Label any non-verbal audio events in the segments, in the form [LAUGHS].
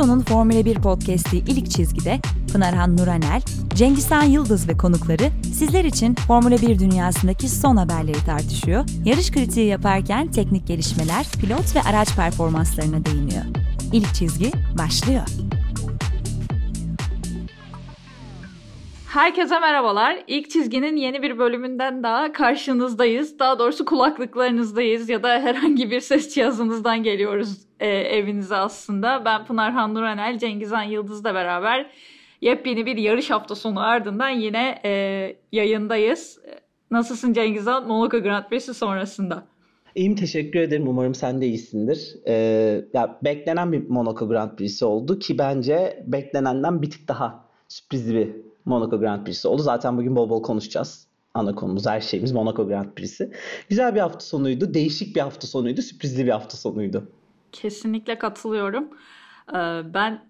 Aposto'nun Formula 1 podcast'i İlk Çizgi'de Pınarhan Nuranel, Cengizhan Yıldız ve konukları sizler için Formula 1 dünyasındaki son haberleri tartışıyor, yarış kritiği yaparken teknik gelişmeler, pilot ve araç performanslarına değiniyor. İlk Çizgi başlıyor. Herkese merhabalar. İlk çizginin yeni bir bölümünden daha karşınızdayız. Daha doğrusu kulaklıklarınızdayız ya da herhangi bir ses cihazınızdan geliyoruz e, evinize aslında. Ben Pınar Handuranel, Cengizhan Yıldız'la beraber yepyeni bir yarış hafta sonu ardından yine e, yayındayız. Nasılsın Cengizhan? Monaco Grand Prix'si sonrasında. İyiyim teşekkür ederim. Umarım sen de iyisindir. Ee, ya beklenen bir Monaco Grand Prix'si oldu ki bence beklenenden bir tık daha sürprizli bir Monaco Grand Prix'si oldu. Zaten bugün bol bol konuşacağız. Ana konumuz her şeyimiz Monaco Grand Prix'si. Güzel bir hafta sonuydu. Değişik bir hafta sonuydu. Sürprizli bir hafta sonuydu. Kesinlikle katılıyorum. Ee, ben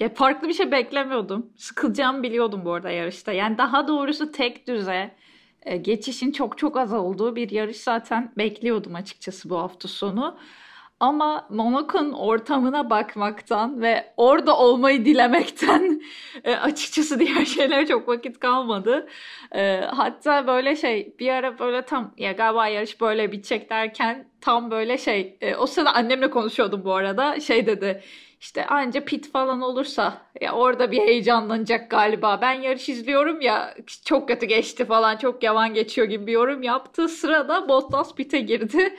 e, farklı bir şey beklemiyordum. Sıkılacağımı biliyordum bu arada yarışta. Yani daha doğrusu tek düze e, geçişin çok çok az olduğu bir yarış zaten bekliyordum açıkçası bu hafta sonu. Ama Monaco'nun ortamına bakmaktan ve orada olmayı dilemekten e, açıkçası diğer [LAUGHS] şeylere çok vakit kalmadı. E, hatta böyle şey bir ara böyle tam ya galiba yarış böyle bitecek derken tam böyle şey e, o sırada annemle konuşuyordum bu arada şey dedi işte anca pit falan olursa ya orada bir heyecanlanacak galiba. Ben yarış izliyorum ya çok kötü geçti falan çok yavan geçiyor gibi bir yorum yaptığı sırada Bottas pit'e girdi.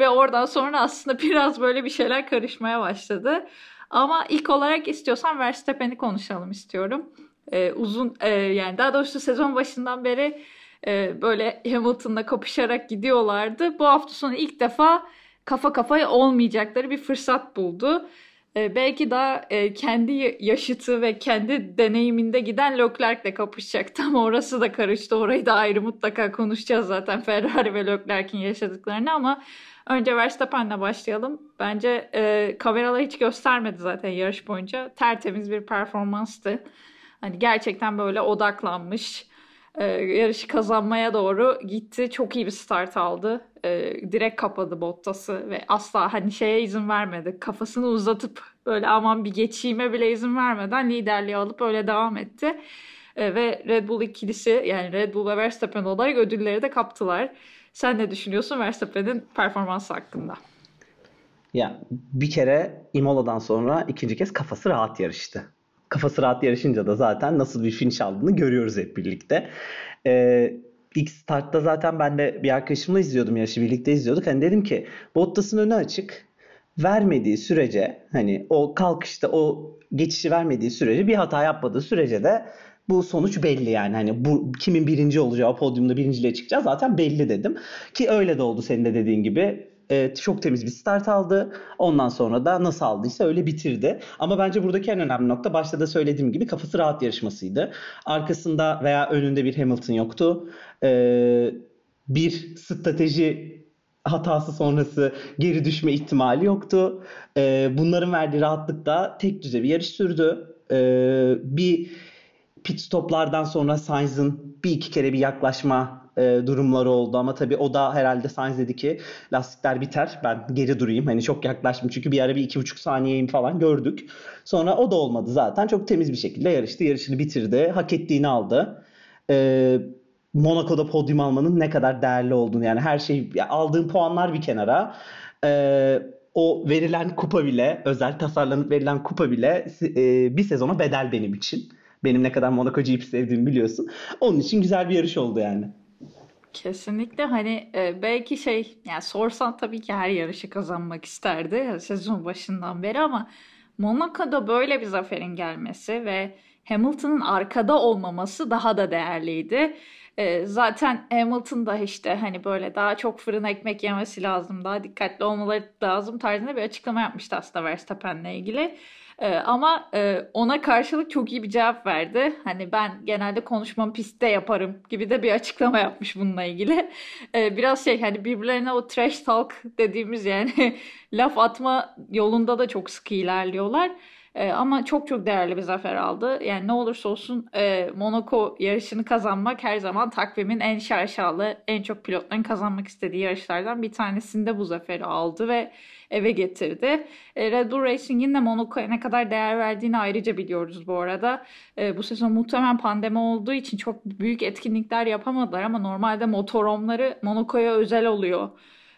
Ve oradan sonra aslında [LAUGHS] biraz böyle bir şeyler karışmaya başladı. Ama ilk olarak istiyorsan Verstappen'i konuşalım istiyorum. Ee, uzun e, yani daha doğrusu sezon başından beri e, böyle Hamilton'la kapışarak gidiyorlardı. Bu hafta sonu ilk defa kafa kafaya olmayacakları bir fırsat buldu. E, belki daha e, kendi yaşıtı ve kendi deneyiminde giden Leclerc'le kapışacaktı [LAUGHS] ama orası da karıştı. Orayı da ayrı mutlaka konuşacağız zaten Ferrari ve Leclerc'in yaşadıklarını ama Önce Verstappen'le başlayalım. Bence e, kameralar hiç göstermedi zaten yarış boyunca. Tertemiz bir performanstı. Hani gerçekten böyle odaklanmış. E, yarışı kazanmaya doğru gitti. Çok iyi bir start aldı. E, direkt kapadı Bottas'ı ve asla hani şeye izin vermedi. Kafasını uzatıp böyle aman bir geçeyime bile izin vermeden liderliği alıp öyle devam etti. E, ve Red Bull ikilisi yani Red Bull ve Verstappen olarak ödülleri de kaptılar. Sen ne düşünüyorsun Verstappen'in performansı hakkında? Ya bir kere Imola'dan sonra ikinci kez kafası rahat yarıştı. Kafası rahat yarışınca da zaten nasıl bir finish aldığını görüyoruz hep birlikte. Ee, ilk startta zaten ben de bir arkadaşımla izliyordum yarışı birlikte izliyorduk. Hani dedim ki Bottas'ın önü açık vermediği sürece hani o kalkışta o geçişi vermediği sürece bir hata yapmadığı sürece de bu sonuç belli yani. Hani bu kimin birinci olacağı, podyumda birinciliğe çıkacağı zaten belli dedim. Ki öyle de oldu senin de dediğin gibi. E, çok temiz bir start aldı. Ondan sonra da nasıl aldıysa öyle bitirdi. Ama bence buradaki en önemli nokta başta da söylediğim gibi kafası rahat yarışmasıydı. Arkasında veya önünde bir Hamilton yoktu. E, bir strateji hatası sonrası geri düşme ihtimali yoktu. E, bunların verdiği rahatlıkta tek düze bir yarış sürdü. E, bir pit stoplardan sonra Sainz'ın bir iki kere bir yaklaşma e, durumları oldu ama tabii o da herhalde Sainz dedi ki lastikler biter ben geri durayım hani çok yaklaştım çünkü bir ara bir iki buçuk saniyeyim falan gördük. Sonra o da olmadı zaten çok temiz bir şekilde yarıştı yarışını bitirdi hak ettiğini aldı. E, Monaco'da podyum almanın ne kadar değerli olduğunu yani her şey aldığın puanlar bir kenara e, o verilen kupa bile özel tasarlanıp verilen kupa bile e, bir sezona bedel benim için. Benim ne kadar Monaco GP sevdiğimi biliyorsun. Onun için güzel bir yarış oldu yani. Kesinlikle hani e, belki şey yani sorsan tabii ki her yarışı kazanmak isterdi sezon başından beri ama Monaco'da böyle bir zaferin gelmesi ve Hamilton'ın arkada olmaması daha da değerliydi. E, zaten Hamilton da işte hani böyle daha çok fırın ekmek yemesi lazım, daha dikkatli olmaları lazım tarzında bir açıklama yapmıştı aslında Verstappen'le ilgili. Ee, ama e, ona karşılık çok iyi bir cevap verdi. Hani ben genelde konuşmamı pistte yaparım gibi de bir açıklama yapmış bununla ilgili. Ee, biraz şey hani birbirlerine o trash talk dediğimiz yani [LAUGHS] laf atma yolunda da çok sıkı ilerliyorlar. E, ama çok çok değerli bir zafer aldı. Yani ne olursa olsun e, Monaco yarışını kazanmak her zaman takvimin en şaşalı, en çok pilotların kazanmak istediği yarışlardan bir tanesinde bu zaferi aldı ve eve getirdi. E, Red Bull Racing'in de Monaco'ya ne kadar değer verdiğini ayrıca biliyoruz bu arada. E, bu sezon muhtemelen pandemi olduğu için çok büyük etkinlikler yapamadılar ama normalde motoromları Monaco'ya özel oluyor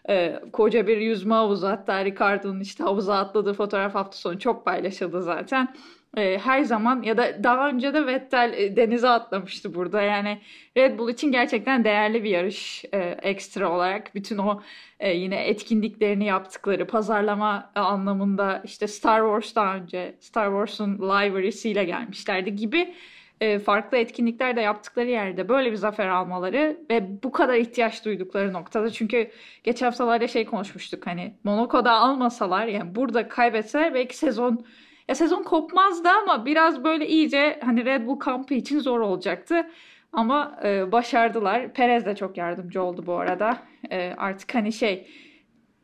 e, koca bir yüzme havuzu hatta Ricardo'nun işte havuza atladığı fotoğraf hafta sonu çok paylaşıldı zaten. E, her zaman ya da daha önce de Vettel e, denize atlamıştı burada. Yani Red Bull için gerçekten değerli bir yarış e, ekstra olarak. Bütün o e, yine etkinliklerini yaptıkları pazarlama anlamında işte Star Wars daha önce Star Wars'un livery'siyle gelmişlerdi gibi e, farklı etkinlikler de yaptıkları yerde böyle bir zafer almaları ve bu kadar ihtiyaç duydukları noktada çünkü geçen haftalarda şey konuşmuştuk hani Monaco'da almasalar yani burada kaybetse belki sezon ya sezon kopmazdı ama biraz böyle iyice hani Red Bull kampı için zor olacaktı. Ama e, başardılar. Perez de çok yardımcı oldu bu arada. E, artık hani şey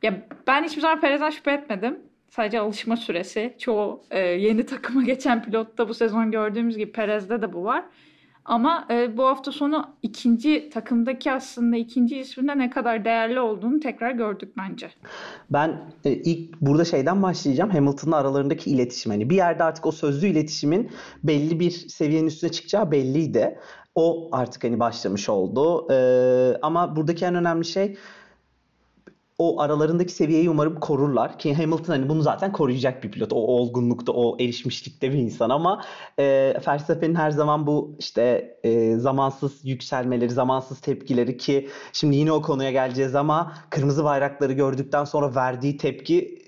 ya ben hiçbir zaman Perez'den şüphe etmedim. Sadece alışma süresi. Çoğu e, yeni takıma geçen pilotta bu sezon gördüğümüz gibi Perez'de de bu var. Ama e, bu hafta sonu ikinci takımdaki aslında ikinci isminde ne kadar değerli olduğunu tekrar gördük bence. Ben e, ilk burada şeyden başlayacağım. Hamilton'la aralarındaki iletişim. Hani bir yerde artık o sözlü iletişimin belli bir seviyenin üstüne çıkacağı belliydi. O artık hani başlamış oldu. Ee, ama buradaki en önemli şey o aralarındaki seviyeyi umarım korurlar. Ki Hamilton hani bunu zaten koruyacak bir pilot. O olgunlukta, o erişmişlikte bir insan ama e, Verstappen'in her zaman bu işte e, zamansız yükselmeleri, zamansız tepkileri ki şimdi yine o konuya geleceğiz ama kırmızı bayrakları gördükten sonra verdiği tepki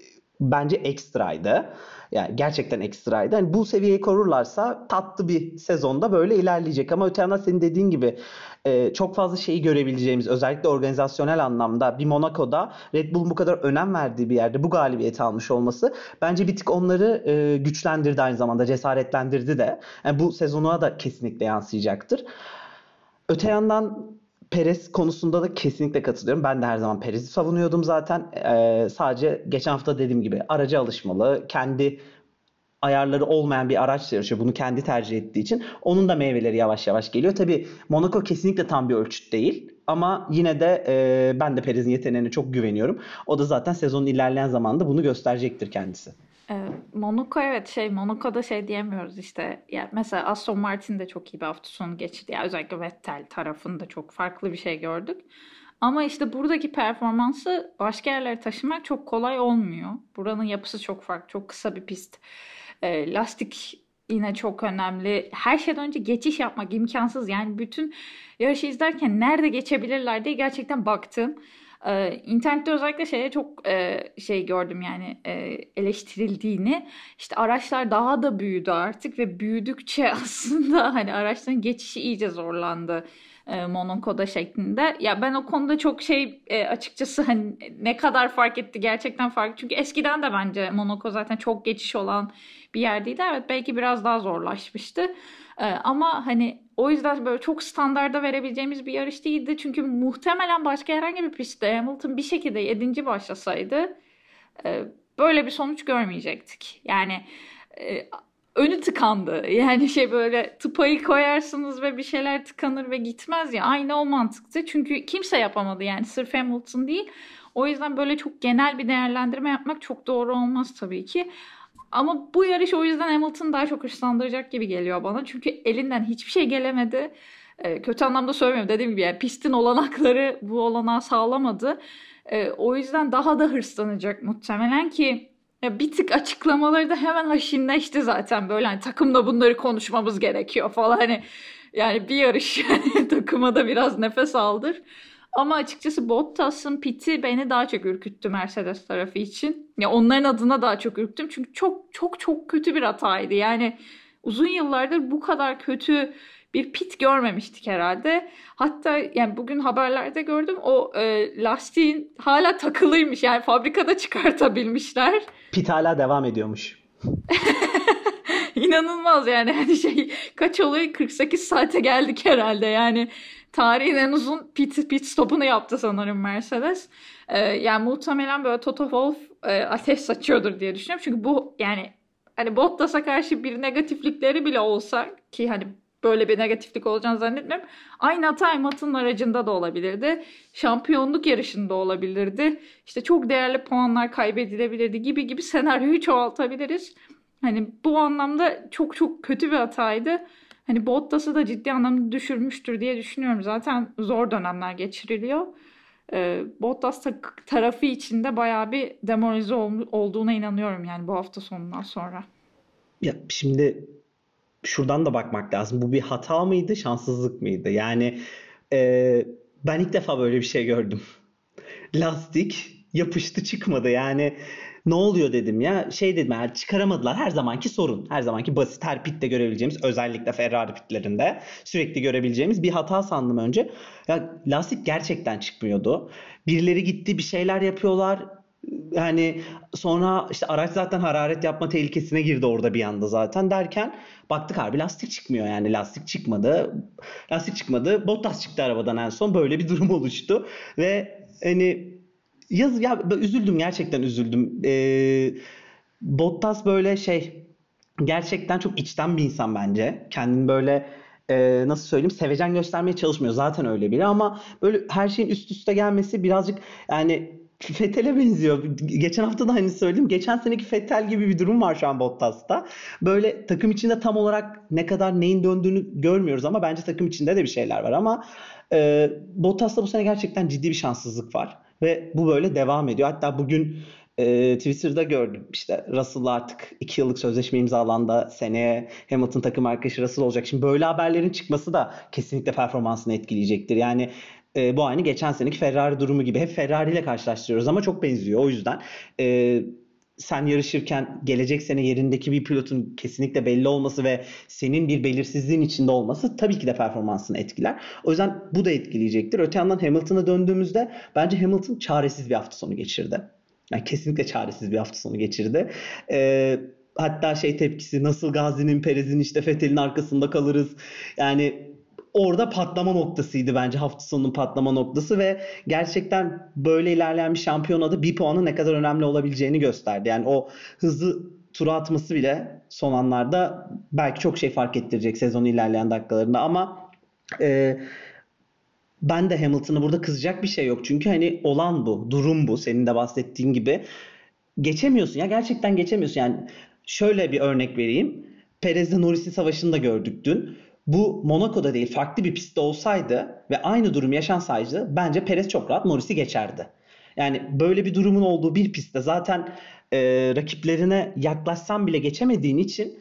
bence ekstraydı. Yani gerçekten ekstraydı. Yani bu seviyeyi korurlarsa tatlı bir sezonda böyle ilerleyecek. Ama öte yandan senin dediğin gibi e, çok fazla şeyi görebileceğimiz özellikle organizasyonel anlamda bir Monaco'da Red Bull'un bu kadar önem verdiği bir yerde bu galibiyeti almış olması bence bir tık onları e, güçlendirdi aynı zamanda cesaretlendirdi de. Yani bu sezonuna da kesinlikle yansıyacaktır. Öte yandan Perez konusunda da kesinlikle katılıyorum. Ben de her zaman Perez'i savunuyordum zaten. Ee, sadece geçen hafta dediğim gibi araca alışmalı. Kendi ayarları olmayan bir araçla yarışıyor. Bunu kendi tercih ettiği için. Onun da meyveleri yavaş yavaş geliyor. Tabii Monaco kesinlikle tam bir ölçüt değil. Ama yine de e, ben de Perez'in yeteneğine çok güveniyorum. O da zaten sezonun ilerleyen zamanında bunu gösterecektir kendisi. Ee, Monaco evet şey Monaco'da şey diyemiyoruz işte yani mesela Aston Martin de çok iyi bir hafta sonu geçirdi. Yani özellikle Vettel tarafında çok farklı bir şey gördük. Ama işte buradaki performansı başka yerlere taşımak çok kolay olmuyor. Buranın yapısı çok farklı. Çok kısa bir pist. E, lastik yine çok önemli. Her şeyden önce geçiş yapmak imkansız. Yani bütün yarışı izlerken nerede geçebilirler diye gerçekten baktım. Ee, internette özellikle şeye çok e, şey gördüm yani e, eleştirildiğini. İşte araçlar daha da büyüdü artık ve büyüdükçe [LAUGHS] aslında hani araçların geçişi iyice zorlandı e, Monaco'da şeklinde. Ya ben o konuda çok şey e, açıkçası hani ne kadar fark etti gerçekten fark. Çünkü eskiden de bence Monaco zaten çok geçiş olan bir yerdeydi. Evet belki biraz daha zorlaşmıştı. E, ama hani o yüzden böyle çok standarda verebileceğimiz bir yarış değildi. Çünkü muhtemelen başka herhangi bir pistte Hamilton bir şekilde 7. başlasaydı e, böyle bir sonuç görmeyecektik. Yani e, önü tıkandı. Yani şey böyle tıpayı koyarsınız ve bir şeyler tıkanır ve gitmez ya. Aynı o mantıktı. Çünkü kimse yapamadı yani sırf Hamilton değil. O yüzden böyle çok genel bir değerlendirme yapmak çok doğru olmaz tabii ki. Ama bu yarış o yüzden Hamilton daha çok hırslandıracak gibi geliyor bana. Çünkü elinden hiçbir şey gelemedi. E, kötü anlamda söylemiyorum. Dediğim gibi yani pistin olanakları bu olanağı sağlamadı. E, o yüzden daha da hırslanacak muhtemelen ki ya bir tık açıklamaları da hemen haşinleşti zaten böyle hani takımda bunları konuşmamız gerekiyor falan hani yani bir yarış [LAUGHS] takıma da biraz nefes aldır. Ama açıkçası Bottas'ın piti beni daha çok ürküttü Mercedes tarafı için. Ya onların adına daha çok ürktüm. Çünkü çok çok çok kötü bir hataydı. Yani uzun yıllardır bu kadar kötü bir pit görmemiştik herhalde. Hatta yani bugün haberlerde gördüm o e, lastiğin hala takılıymış. Yani fabrikada çıkartabilmişler. Pit hala devam ediyormuş. [LAUGHS] İnanılmaz yani hani şey kaç oluyor 48 saate geldik herhalde yani tarihin en uzun pit, pit stopunu yaptı sanırım Mercedes. Ee, yani muhtemelen böyle Toto Wolff e, ateş saçıyordur diye düşünüyorum. Çünkü bu yani hani Bottas'a karşı bir negatiflikleri bile olsa ki hani böyle bir negatiflik olacağını zannetmiyorum. Aynı hata Hamilton'ın aracında da olabilirdi. Şampiyonluk yarışında olabilirdi. İşte çok değerli puanlar kaybedilebilirdi gibi gibi senaryoyu çoğaltabiliriz. Hani bu anlamda çok çok kötü bir hataydı. Hani Bottas'ı da ciddi anlamda düşürmüştür diye düşünüyorum. Zaten zor dönemler geçiriliyor. Ee, Bottas tarafı içinde bayağı bir demoralize ol- olduğuna inanıyorum yani bu hafta sonundan sonra. Ya şimdi şuradan da bakmak lazım. Bu bir hata mıydı, şanssızlık mıydı? Yani e, ben ilk defa böyle bir şey gördüm. [LAUGHS] Lastik yapıştı çıkmadı. Yani ne oluyor dedim ya. Şey dedim yani çıkaramadılar. Her zamanki sorun. Her zamanki basit her pitte görebileceğimiz özellikle Ferrari pitlerinde sürekli görebileceğimiz bir hata sandım önce. Ya lastik gerçekten çıkmıyordu. Birileri gitti bir şeyler yapıyorlar. Yani sonra işte araç zaten hararet yapma tehlikesine girdi orada bir anda zaten derken baktık harbi lastik çıkmıyor yani lastik çıkmadı. Lastik çıkmadı. Bottas çıktı arabadan en son böyle bir durum [LAUGHS] oluştu ve hani Yaz ya üzüldüm gerçekten üzüldüm. Ee, Bottas böyle şey gerçekten çok içten bir insan bence. Kendini böyle e, nasıl söyleyeyim sevecen göstermeye çalışmıyor. Zaten öyle biri ama böyle her şeyin üst üste gelmesi birazcık yani Fettel'e benziyor. Geçen hafta da hani söyledim. Geçen seneki Fettel gibi bir durum var şu an Bottas'ta. Böyle takım içinde tam olarak ne kadar neyin döndüğünü görmüyoruz ama bence takım içinde de bir şeyler var ama e, Bottas'ta bu sene gerçekten ciddi bir şanssızlık var. Ve bu böyle devam ediyor. Hatta bugün e, Twitter'da gördüm işte Russell artık 2 yıllık sözleşme imzalandı. Seneye Hamilton takım arkadaşı Russell olacak. Şimdi böyle haberlerin çıkması da kesinlikle performansını etkileyecektir. Yani e, bu aynı geçen seneki Ferrari durumu gibi. Hep Ferrari ile karşılaştırıyoruz ama çok benziyor. O yüzden e, sen yarışırken gelecek sene yerindeki bir pilotun kesinlikle belli olması ve senin bir belirsizliğin içinde olması tabii ki de performansını etkiler. O yüzden bu da etkileyecektir. Öte yandan Hamilton'a döndüğümüzde bence Hamilton çaresiz bir hafta sonu geçirdi. Yani kesinlikle çaresiz bir hafta sonu geçirdi. Ee, hatta şey tepkisi nasıl Gazi'nin Perez'in işte Fethel'in arkasında kalırız. Yani orada patlama noktasıydı bence hafta sonunun patlama noktası ve gerçekten böyle ilerleyen bir şampiyonada bir puanın ne kadar önemli olabileceğini gösterdi. Yani o hızlı tura atması bile son anlarda belki çok şey fark ettirecek sezonun ilerleyen dakikalarında ama e, ben de Hamilton'a burada kızacak bir şey yok. Çünkü hani olan bu, durum bu. Senin de bahsettiğin gibi. Geçemiyorsun ya gerçekten geçemiyorsun. Yani şöyle bir örnek vereyim. Perez'le Norris'in savaşını da gördük dün bu Monaco'da değil farklı bir pistte olsaydı ve aynı durum yaşansaydı bence Perez çok rahat Norris'i geçerdi. Yani böyle bir durumun olduğu bir pistte zaten e, rakiplerine yaklaşsan bile geçemediğin için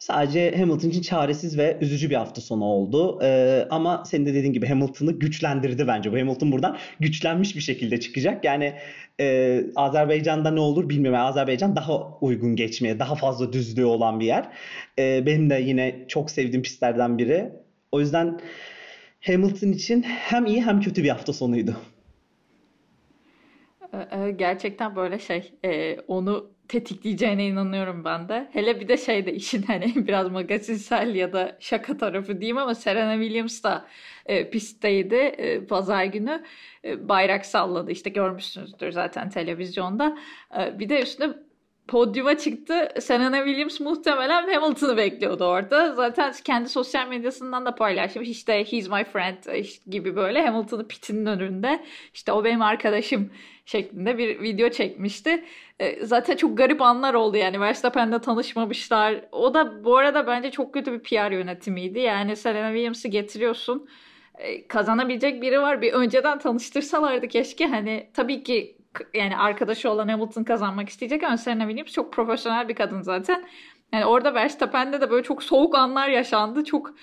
Sadece Hamilton için çaresiz ve üzücü bir hafta sonu oldu. Ee, ama senin de dediğin gibi Hamilton'ı güçlendirdi bence. Bu Hamilton buradan güçlenmiş bir şekilde çıkacak. Yani e, Azerbaycan'da ne olur bilmiyorum. Azerbaycan daha uygun geçmeye, daha fazla düzlüğü olan bir yer. E, benim de yine çok sevdiğim pistlerden biri. O yüzden Hamilton için hem iyi hem kötü bir hafta sonuydu. Gerçekten böyle şey onu tetikleyeceğine inanıyorum ben de. Hele bir de şey de işin [LAUGHS] hani biraz magazinsel ya da şaka tarafı diyeyim ama Serena Williams da e, pistteydi e, pazar günü. E, bayrak salladı işte görmüşsünüzdür zaten televizyonda. E, bir de üstüne podyuma çıktı. Serena Williams muhtemelen Hamilton'ı bekliyordu orada. Zaten kendi sosyal medyasından da paylaşmış. İşte he's my friend gibi böyle Hamilton'ı pitinin önünde. İşte o benim arkadaşım şeklinde bir video çekmişti. E, zaten çok garip anlar oldu yani. Verstappen'le tanışmamışlar. O da bu arada bence çok kötü bir PR yönetimiydi. Yani Serena Williams'ı getiriyorsun. E, kazanabilecek biri var. Bir önceden tanıştırsalardı keşke. Hani tabii ki yani arkadaşı olan Hamilton kazanmak isteyecek ama Serena Williams çok profesyonel bir kadın zaten. Yani orada Verstappen'de de böyle çok soğuk anlar yaşandı. Çok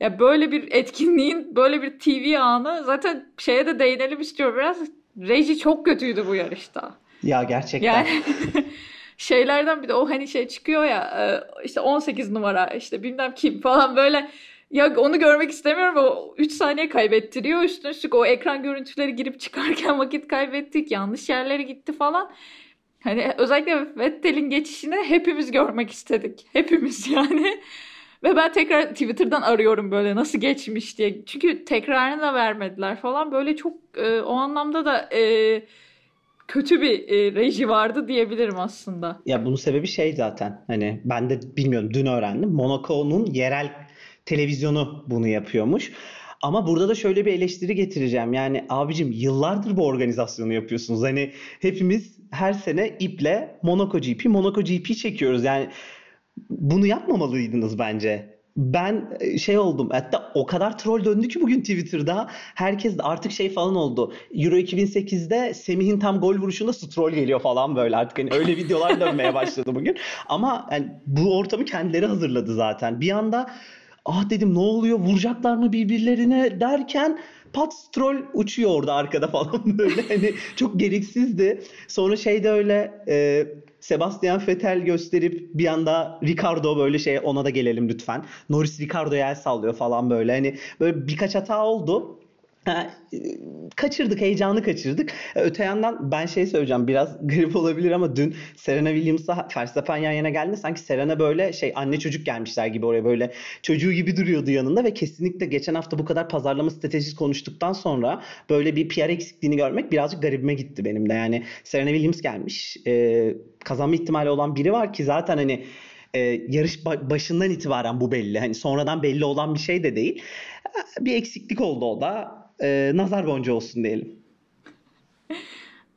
ya böyle bir etkinliğin böyle bir TV anı zaten şeye de değinelim istiyorum biraz. Reji çok kötüydü bu yarışta. Ya gerçekten. Yani [LAUGHS] şeylerden bir de o hani şey çıkıyor ya e, işte 18 numara işte bilmem kim falan böyle ya onu görmek istemiyorum. O 3 saniye kaybettiriyor. Üstüne üstlük o ekran görüntüleri girip çıkarken vakit kaybettik. Yanlış yerlere gitti falan. Hani özellikle Vettel'in geçişini hepimiz görmek istedik. Hepimiz yani. Ve ben tekrar Twitter'dan arıyorum böyle nasıl geçmiş diye. Çünkü tekrarını da vermediler falan. Böyle çok e, o anlamda da e, kötü bir e, reji vardı diyebilirim aslında. Ya bunun sebebi şey zaten hani ben de bilmiyorum dün öğrendim. Monaco'nun yerel televizyonu bunu yapıyormuş. Ama burada da şöyle bir eleştiri getireceğim. Yani abicim yıllardır bu organizasyonu yapıyorsunuz. Hani hepimiz her sene iple Monaco GP, Monaco GP çekiyoruz. Yani bunu yapmamalıydınız bence ben e, şey oldum hatta o kadar troll döndü ki bugün Twitter'da herkes de artık şey falan oldu. Euro 2008'de Semih'in tam gol vuruşunda stroll geliyor falan böyle artık hani öyle videolar dönmeye başladı bugün. Ama yani bu ortamı kendileri hazırladı zaten. Bir anda ah dedim ne oluyor vuracaklar mı birbirlerine derken pat troll uçuyor orada arkada falan [LAUGHS] böyle hani çok gereksizdi. Sonra şey de öyle e, Sebastian Vettel gösterip bir anda Ricardo böyle şey ona da gelelim lütfen. Norris Ricardo'ya el sallıyor falan böyle. Hani böyle birkaç hata oldu. Ha, kaçırdık, heyecanı kaçırdık. Öte yandan ben şey söyleyeceğim biraz [LAUGHS] garip olabilir ama dün Serena Williams'la Verstappen yan yana geldi. Sanki Serena böyle şey anne çocuk gelmişler gibi oraya böyle çocuğu gibi duruyordu yanında ve kesinlikle geçen hafta bu kadar pazarlama stratejisi konuştuktan sonra böyle bir PR eksikliğini görmek birazcık garibime gitti benim de. Yani Serena Williams gelmiş. Ee, kazanma ihtimali olan biri var ki zaten hani e, yarış başından itibaren bu belli. Hani sonradan belli olan bir şey de değil. Bir eksiklik oldu o da e, nazar boncuğu olsun diyelim.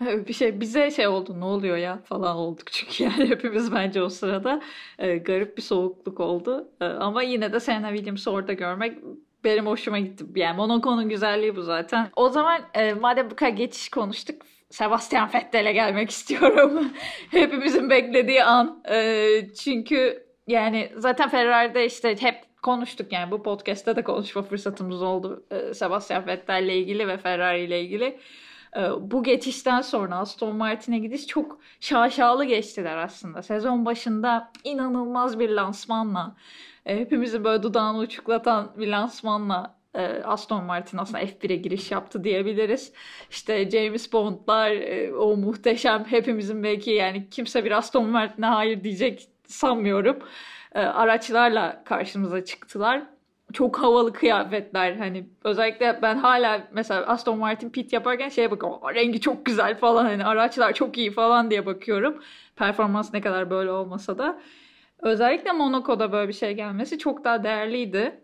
[LAUGHS] bir şey bize şey oldu ne oluyor ya falan olduk çünkü yani [LAUGHS] hepimiz bence o sırada e, garip bir soğukluk oldu e, ama yine de Serena Williams'ı orada görmek benim hoşuma gitti. Yani Monaco'nun güzelliği bu zaten. O zaman e, madem bu kadar geçiş konuştuk Sebastian Vettel'e gelmek [LAUGHS] istiyorum. Hepimizin beklediği an. E, çünkü yani zaten Ferrari'de işte hep konuştuk yani bu podcast'ta da konuşma fırsatımız oldu e, Sebastian Vettel ile ilgili ve Ferrari ile ilgili. E, bu geçişten sonra Aston Martin'e gidiş çok şaşalı geçtiler aslında. Sezon başında inanılmaz bir lansmanla, e, hepimizin böyle dudağını uçuklatan bir lansmanla e, Aston Martin aslında F1'e giriş yaptı diyebiliriz. İşte James Bond'lar, e, o muhteşem hepimizin belki yani kimse bir Aston Martin'e hayır diyecek sanmıyorum. E, araçlarla karşımıza çıktılar. Çok havalı kıyafetler hani özellikle ben hala mesela Aston Martin pit yaparken şeye bakıyorum rengi çok güzel falan hani araçlar çok iyi falan diye bakıyorum. Performans ne kadar böyle olmasa da. Özellikle Monaco'da böyle bir şey gelmesi çok daha değerliydi.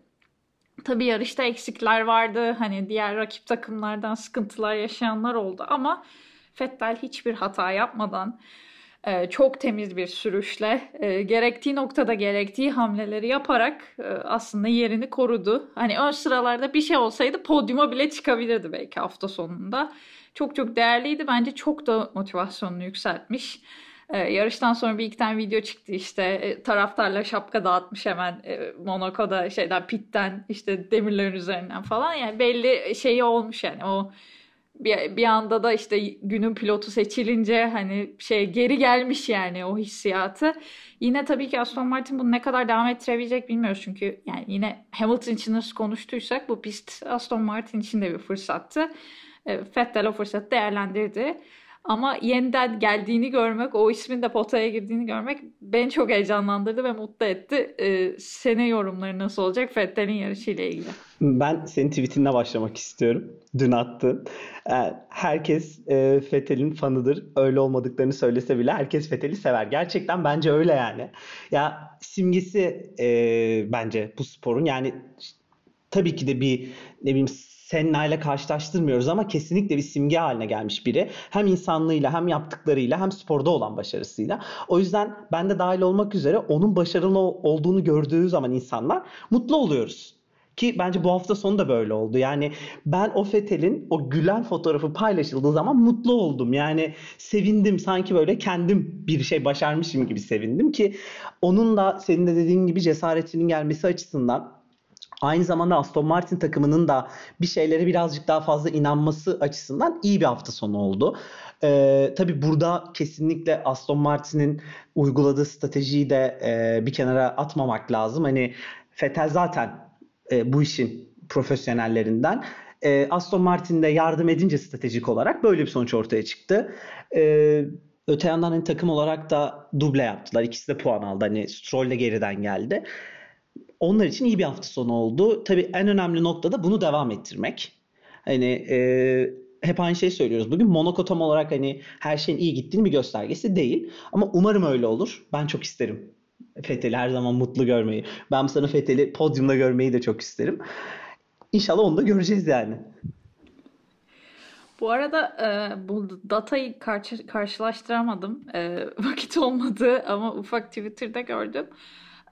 Tabii yarışta eksikler vardı. Hani diğer rakip takımlardan sıkıntılar yaşayanlar oldu ama Vettel hiçbir hata yapmadan e, çok temiz bir sürüşle e, gerektiği noktada gerektiği hamleleri yaparak e, aslında yerini korudu. Hani ön sıralarda bir şey olsaydı podyuma bile çıkabilirdi belki hafta sonunda. Çok çok değerliydi. Bence çok da motivasyonunu yükseltmiş. Yarıştan sonra bir iki tane video çıktı işte e, taraftarla şapka dağıtmış hemen Monaco'da şeyden pitten işte demirlerin üzerinden falan yani belli şeyi olmuş yani o bir, bir anda da işte günün pilotu seçilince hani şey geri gelmiş yani o hissiyatı. Yine tabii ki Aston Martin bunu ne kadar devam ettirebilecek bilmiyoruz çünkü yani yine Hamilton için nasıl konuştuysak bu pist Aston Martin için de bir fırsattı. E, Vettel o fırsatı değerlendirdi. Ama yeniden geldiğini görmek, o ismin de potaya girdiğini görmek beni çok heyecanlandırdı ve mutlu etti. Ee, sene yorumları nasıl olacak Fettel'in yarışıyla ilgili? Ben senin tweetinle başlamak istiyorum. Dün attın. Ee, herkes e, Fettel'in fanıdır. Öyle olmadıklarını söylese bile herkes Fettel'i sever. Gerçekten bence öyle yani. Ya simgesi e, bence bu sporun. Yani tabii ki de bir ne bileyim Senna ile karşılaştırmıyoruz ama kesinlikle bir simge haline gelmiş biri. Hem insanlığıyla hem yaptıklarıyla hem sporda olan başarısıyla. O yüzden ben de dahil olmak üzere onun başarılı olduğunu gördüğü zaman insanlar mutlu oluyoruz. Ki bence bu hafta sonu da böyle oldu. Yani ben o Fetel'in o gülen fotoğrafı paylaşıldığı zaman mutlu oldum. Yani sevindim sanki böyle kendim bir şey başarmışım gibi sevindim ki onun da senin de dediğin gibi cesaretinin gelmesi açısından Aynı zamanda Aston Martin takımının da bir şeylere birazcık daha fazla inanması açısından iyi bir hafta sonu oldu. Ee, tabii burada kesinlikle Aston Martin'in uyguladığı stratejiyi de e, bir kenara atmamak lazım. Hani Vettel zaten e, bu işin profesyonellerinden. E, Aston Martin de yardım edince stratejik olarak böyle bir sonuç ortaya çıktı. E, öte yandan hani takım olarak da duble yaptılar. İkisi de puan aldı. Hani Stroll de geriden geldi onlar için iyi bir hafta sonu oldu. Tabii en önemli nokta da bunu devam ettirmek. Hani e, hep aynı şeyi söylüyoruz. Bugün Monaco olarak hani her şeyin iyi gittiğini bir göstergesi değil. Ama umarım öyle olur. Ben çok isterim. Fethel'i her zaman mutlu görmeyi. Ben sene Fethel'i podyumda görmeyi de çok isterim. İnşallah onu da göreceğiz yani. Bu arada e, bu datayı karşı, karşılaştıramadım. E, [LAUGHS] vakit olmadı ama ufak Twitter'da gördüm.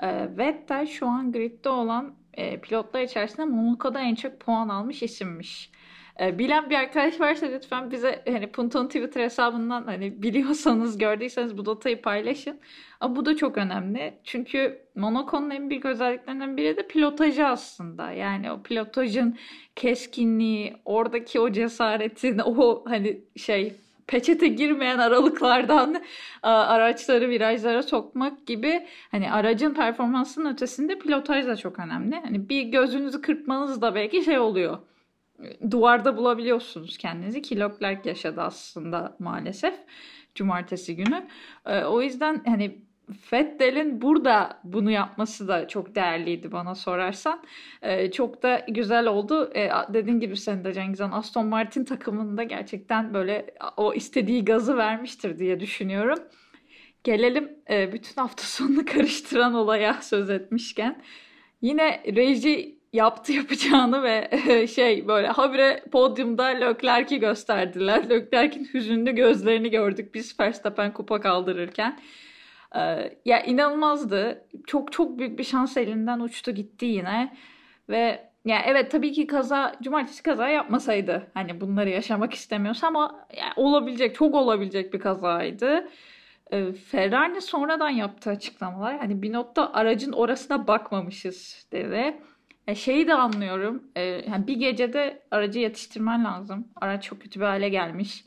E, Vettel şu an gridde olan e, pilotlar içerisinde Monaco'da en çok puan almış isimmiş. E, bilen bir arkadaş varsa lütfen bize hani Punto'nun Twitter hesabından hani biliyorsanız gördüyseniz bu datayı paylaşın. Ama bu da çok önemli. Çünkü Monaco'nun en büyük özelliklerinden biri de pilotajı aslında. Yani o pilotajın keskinliği, oradaki o cesaretin, o hani şey peçete girmeyen aralıklardan araçları virajlara sokmak gibi hani aracın performansının ötesinde pilotaj da çok önemli. Hani bir gözünüzü kırpmanız da belki şey oluyor. Duvarda bulabiliyorsunuz kendinizi ki yaşadı aslında maalesef cumartesi günü. O yüzden hani Fettel'in burada bunu yapması da çok değerliydi bana sorarsan. Ee, çok da güzel oldu. Ee, dediğin gibi sen de Cengizhan Aston Martin takımında gerçekten böyle o istediği gazı vermiştir diye düşünüyorum. Gelelim e, bütün hafta sonunu [LAUGHS] karıştıran olaya söz etmişken. Yine reji yaptı yapacağını ve e, şey böyle habire podyumda Leclerc'i gösterdiler. Leclerc'in hüzünlü gözlerini gördük biz Verstappen kupa kaldırırken. Ee, ya inanılmazdı. Çok çok büyük bir şans elinden uçtu gitti yine. Ve ya evet tabii ki kaza cumartesi kaza yapmasaydı hani bunları yaşamak istemiyorsa ama yani olabilecek çok olabilecek bir kazaydı. Ee, Ferrari sonradan yaptığı açıklamalar hani bir notta aracın orasına bakmamışız dedi. E, şeyi de anlıyorum. E, yani bir gecede aracı yetiştirmen lazım. Araç çok kötü bir hale gelmiş.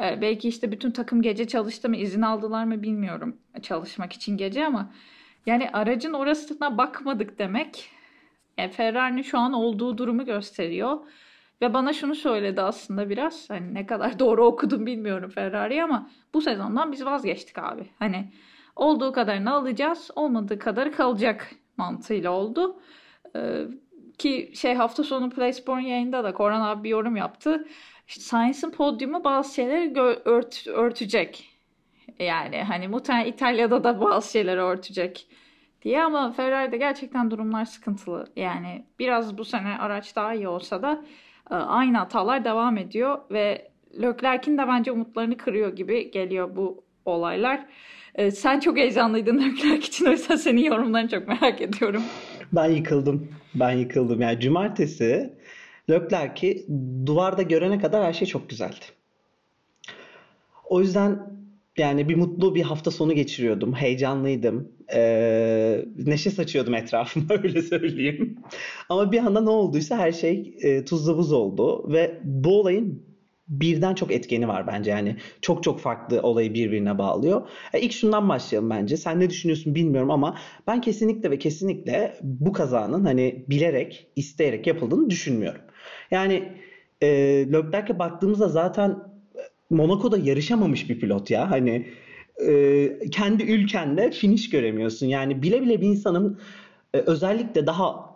Ee, belki işte bütün takım gece çalıştı mı izin aldılar mı bilmiyorum çalışmak için gece ama yani aracın orasına bakmadık demek yani Ferrari'nin şu an olduğu durumu gösteriyor. Ve bana şunu söyledi aslında biraz hani ne kadar doğru okudum bilmiyorum Ferrari ama bu sezondan biz vazgeçtik abi. Hani olduğu kadarını alacağız olmadığı kadar kalacak mantığıyla oldu. Ee, ki şey hafta sonu PlaySport'un yayında da Koran abi bir yorum yaptı. İşte Science'ın podyumu bazı şeyleri ört, örtecek. Yani hani muhtemelen İtalya'da da bazı şeyleri örtecek diye ama Ferrari'de gerçekten durumlar sıkıntılı. Yani biraz bu sene araç daha iyi olsa da e, aynı hatalar devam ediyor ve Leclerc'in de bence umutlarını kırıyor gibi geliyor bu olaylar. E, sen çok heyecanlıydın Leclerc için o yüzden senin yorumlarını çok merak ediyorum. Ben yıkıldım. Ben yıkıldım. Yani cumartesi Leclerc'i duvarda görene kadar her şey çok güzeldi. O yüzden yani bir mutlu bir hafta sonu geçiriyordum. Heyecanlıydım. Ee, neşe saçıyordum etrafıma [LAUGHS] öyle söyleyeyim. Ama bir anda ne olduysa her şey e, tuzla buz oldu. Ve bu olayın birden çok etkeni var bence. Yani çok çok farklı olayı birbirine bağlıyor. E, ilk şundan başlayalım bence. Sen ne düşünüyorsun bilmiyorum ama ben kesinlikle ve kesinlikle bu kazanın hani bilerek, isteyerek yapıldığını düşünmüyorum. Yani e, Leclerc'e baktığımızda zaten Monaco'da yarışamamış bir pilot ya. Hani e, kendi ülkende finish göremiyorsun. Yani bile bile bir insanın e, özellikle daha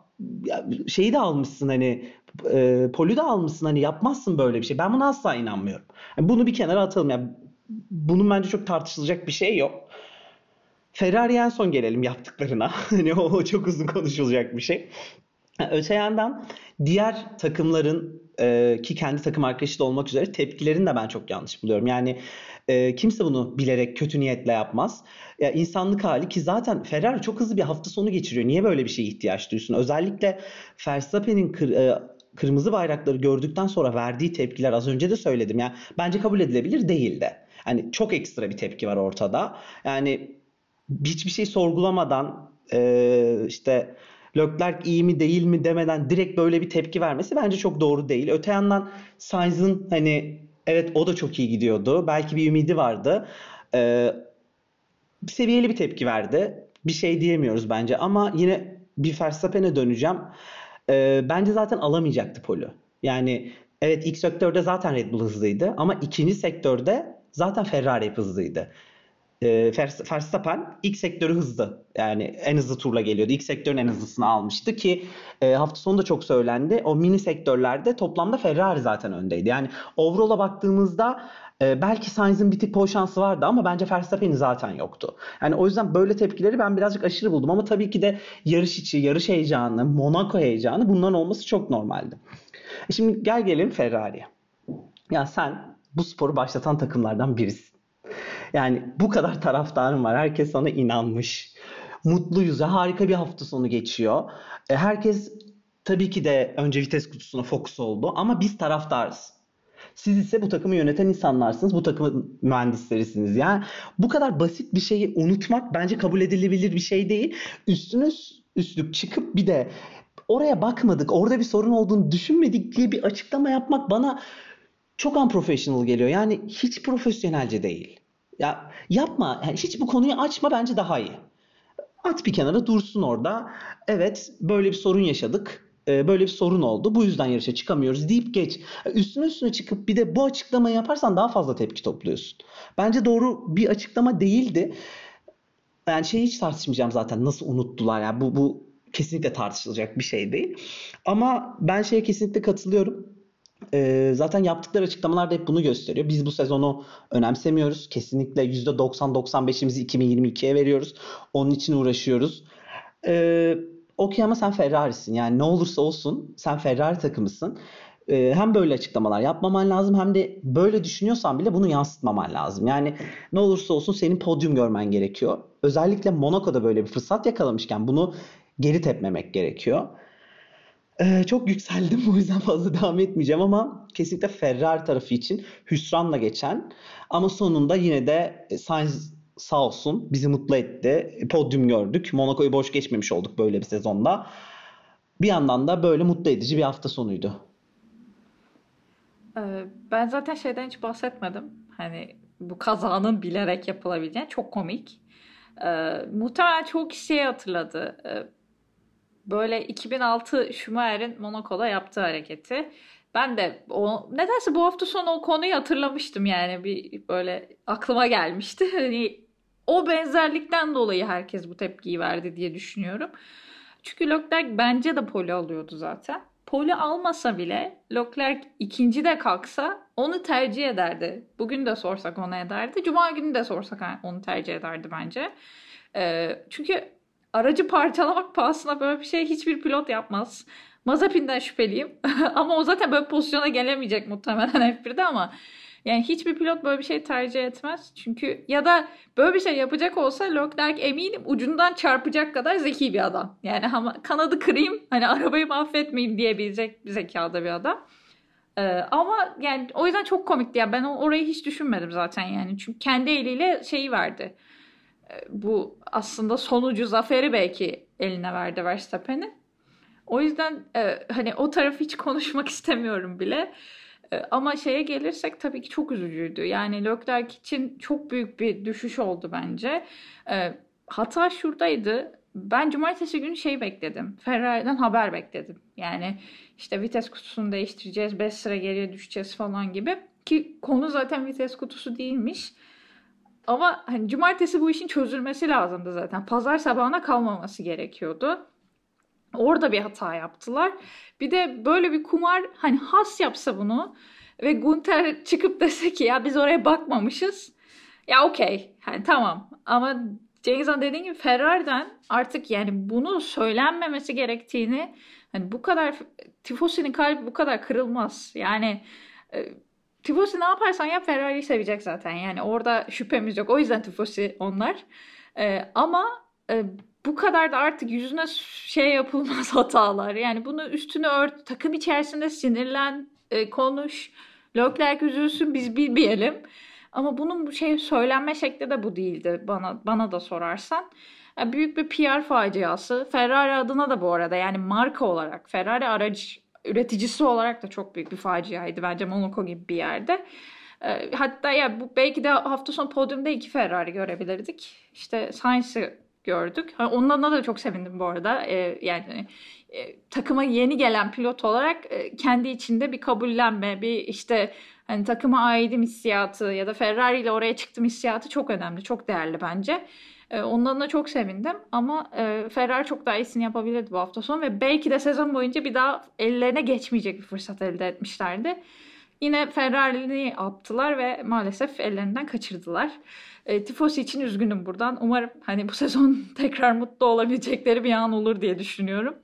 şeyi de almışsın hani e, polü de almışsın hani yapmazsın böyle bir şey. Ben buna asla inanmıyorum. Yani bunu bir kenara atalım. Yani bunun bence çok tartışılacak bir şey yok. Ferrari en son gelelim yaptıklarına. [LAUGHS] hani o çok uzun konuşulacak bir şey. Öte yandan diğer takımların e, ki kendi takım arkadaşı da olmak üzere tepkilerini de ben çok yanlış buluyorum. Yani e, kimse bunu bilerek kötü niyetle yapmaz. Ya insanlık hali ki zaten Ferrari çok hızlı bir hafta sonu geçiriyor. Niye böyle bir şeye ihtiyaç duysun? Özellikle Verstappen'in e, kırmızı bayrakları gördükten sonra verdiği tepkiler az önce de söyledim. Yani bence kabul edilebilir değildi. Hani çok ekstra bir tepki var ortada. Yani hiçbir şey sorgulamadan e, işte Leclerc iyi mi değil mi demeden direkt böyle bir tepki vermesi bence çok doğru değil. Öte yandan Sainz'ın hani evet o da çok iyi gidiyordu. Belki bir ümidi vardı. Ee, seviyeli bir tepki verdi. Bir şey diyemiyoruz bence ama yine bir Verstappen'e döneceğim. Ee, bence zaten alamayacaktı polu. Yani evet ilk sektörde zaten Red Bull hızlıydı ama ikinci sektörde zaten Ferrari hızlıydı. e, Verstappen ilk sektörü hızlı. Yani en hızlı turla geliyordu. İlk sektörün en hızlısını almıştı ki e, hafta sonu da çok söylendi. O mini sektörlerde toplamda Ferrari zaten öndeydi. Yani overall'a baktığımızda e, belki Sainz'in bir tık pol şansı vardı ama bence Verstappen'in zaten yoktu. Yani o yüzden böyle tepkileri ben birazcık aşırı buldum ama tabii ki de yarış içi, yarış heyecanı, Monaco heyecanı bunların olması çok normaldi. E şimdi gel gelelim Ferrari'ye. Ya sen bu sporu başlatan takımlardan birisin. Yani bu kadar taraftarın var. Herkes sana inanmış. Mutluyuz. Harika bir hafta sonu geçiyor. E, herkes tabii ki de önce vites kutusuna fokus oldu ama biz taraftarız. Siz ise bu takımı yöneten insanlarsınız. Bu takımın mühendislerisiniz. Yani bu kadar basit bir şeyi unutmak bence kabul edilebilir bir şey değil. Üstüne üstlük çıkıp bir de oraya bakmadık, orada bir sorun olduğunu düşünmedik diye bir açıklama yapmak bana çok unprofessional geliyor. Yani hiç profesyonelce değil. Ya yapma. Yani hiç bu konuyu açma bence daha iyi. At bir kenara dursun orada. Evet böyle bir sorun yaşadık. Ee, böyle bir sorun oldu. Bu yüzden yarışa çıkamıyoruz deyip geç. Üstüne üstüne çıkıp bir de bu açıklamayı yaparsan daha fazla tepki topluyorsun. Bence doğru bir açıklama değildi. Yani şeyi hiç tartışmayacağım zaten. Nasıl unuttular? Yani bu, bu kesinlikle tartışılacak bir şey değil. Ama ben şeye kesinlikle katılıyorum. Ee, zaten yaptıkları açıklamalar da hep bunu gösteriyor. Biz bu sezonu önemsemiyoruz. Kesinlikle %90-95'imizi 2022'ye veriyoruz. Onun için uğraşıyoruz. Ee, Okey ama sen Ferrari'sin. Yani ne olursa olsun sen Ferrari takımısın. Ee, hem böyle açıklamalar yapmaman lazım hem de böyle düşünüyorsan bile bunu yansıtmaman lazım. Yani ne olursa olsun senin podyum görmen gerekiyor. Özellikle Monaco'da böyle bir fırsat yakalamışken bunu geri tepmemek gerekiyor. Ee, çok yükseldim o yüzden fazla devam etmeyeceğim ama kesinlikle Ferrari tarafı için hüsranla geçen ama sonunda yine de Sainz sağ olsun bizi mutlu etti. Podyum gördük. Monaco'yu boş geçmemiş olduk böyle bir sezonda. Bir yandan da böyle mutlu edici bir hafta sonuydu. Ee, ben zaten şeyden hiç bahsetmedim. Hani bu kazanın bilerek yapılabileceğini çok komik. Ee, muhtemelen çok kişiye hatırladı. Ee, böyle 2006 Schumacher'in Monaco'da yaptığı hareketi. Ben de o nedense bu hafta sonu o konuyu hatırlamıştım yani bir böyle aklıma gelmişti. [LAUGHS] Hani o benzerlikten dolayı herkes bu tepkiyi verdi diye düşünüyorum. Çünkü Leclerc bence de poli alıyordu zaten. Poli almasa bile Leclerc ikinci de kalksa onu tercih ederdi. Bugün de sorsak onu ederdi. Cuma günü de sorsak onu tercih ederdi bence. Ee, çünkü aracı parçalamak pahasına böyle bir şey hiçbir pilot yapmaz. Mazepin'den şüpheliyim. [LAUGHS] ama o zaten böyle pozisyona gelemeyecek muhtemelen F1'de ama yani hiçbir pilot böyle bir şey tercih etmez. Çünkü ya da böyle bir şey yapacak olsa Leclerc eminim ucundan çarpacak kadar zeki bir adam. Yani ama kanadı kırayım hani arabayı mahvetmeyeyim diyebilecek bir zekada bir adam. Ee, ama yani o yüzden çok komikti. Yani ben orayı hiç düşünmedim zaten yani. Çünkü kendi eliyle şeyi verdi. Ee, bu aslında sonucu zaferi belki eline verdi Verstappen'in. O yüzden e, hani o tarafı hiç konuşmak [LAUGHS] istemiyorum bile. E, ama şeye gelirsek tabii ki çok üzücüydü. Yani Leclerc için çok büyük bir düşüş oldu bence. E, hata şuradaydı. Ben cumartesi günü şey bekledim. Ferrari'den haber bekledim. Yani işte vites kutusunu değiştireceğiz, 5 sıra geriye düşeceğiz falan gibi. Ki konu zaten vites kutusu değilmiş. Ama hani cumartesi bu işin çözülmesi lazımdı zaten. Pazar sabahına kalmaması gerekiyordu. Orada bir hata yaptılar. Bir de böyle bir kumar hani has yapsa bunu ve Gunter çıkıp dese ki ya biz oraya bakmamışız. Ya okey. Yani tamam. Ama Cengiz Han dediğin gibi Ferrari'den artık yani bunu söylenmemesi gerektiğini hani bu kadar Tifosi'nin kalbi bu kadar kırılmaz. Yani e, Tifosi ne yaparsan yap Ferrari'yi sevecek zaten. Yani orada şüphemiz yok. O yüzden Tifosi onlar. E, ama e, bu kadar da artık yüzüne şey yapılmaz [LAUGHS] hatalar. Yani bunu üstünü ört, takım içerisinde sinirlen, e, konuş. Leclerc üzülsün biz bilmeyelim. Ama bunun bu şey söylenme şekli de bu değildi bana bana da sorarsan. Yani büyük bir PR faciası. Ferrari adına da bu arada yani marka olarak Ferrari aracı üreticisi olarak da çok büyük bir faciaydı bence Monaco gibi bir yerde. E, hatta ya bu belki de hafta sonu podyumda iki Ferrari görebilirdik. İşte Sainz'i gördük. Ondan da çok sevindim bu arada. E, yani e, takıma yeni gelen pilot olarak e, kendi içinde bir kabullenme, bir işte Hani takıma aidim hissiyatı ya da Ferrari ile oraya çıktım hissiyatı çok önemli, çok değerli bence. E, ondan da çok sevindim ama e, Ferrari çok daha iyisini yapabilirdi bu hafta sonu ve belki de sezon boyunca bir daha ellerine geçmeyecek bir fırsat elde etmişlerdi. Yine Ferrari'ni attılar ve maalesef ellerinden kaçırdılar. E, Tifosi için üzgünüm buradan. Umarım hani bu [LAUGHS] sezon tekrar mutlu olabilecekleri bir an olur diye düşünüyorum.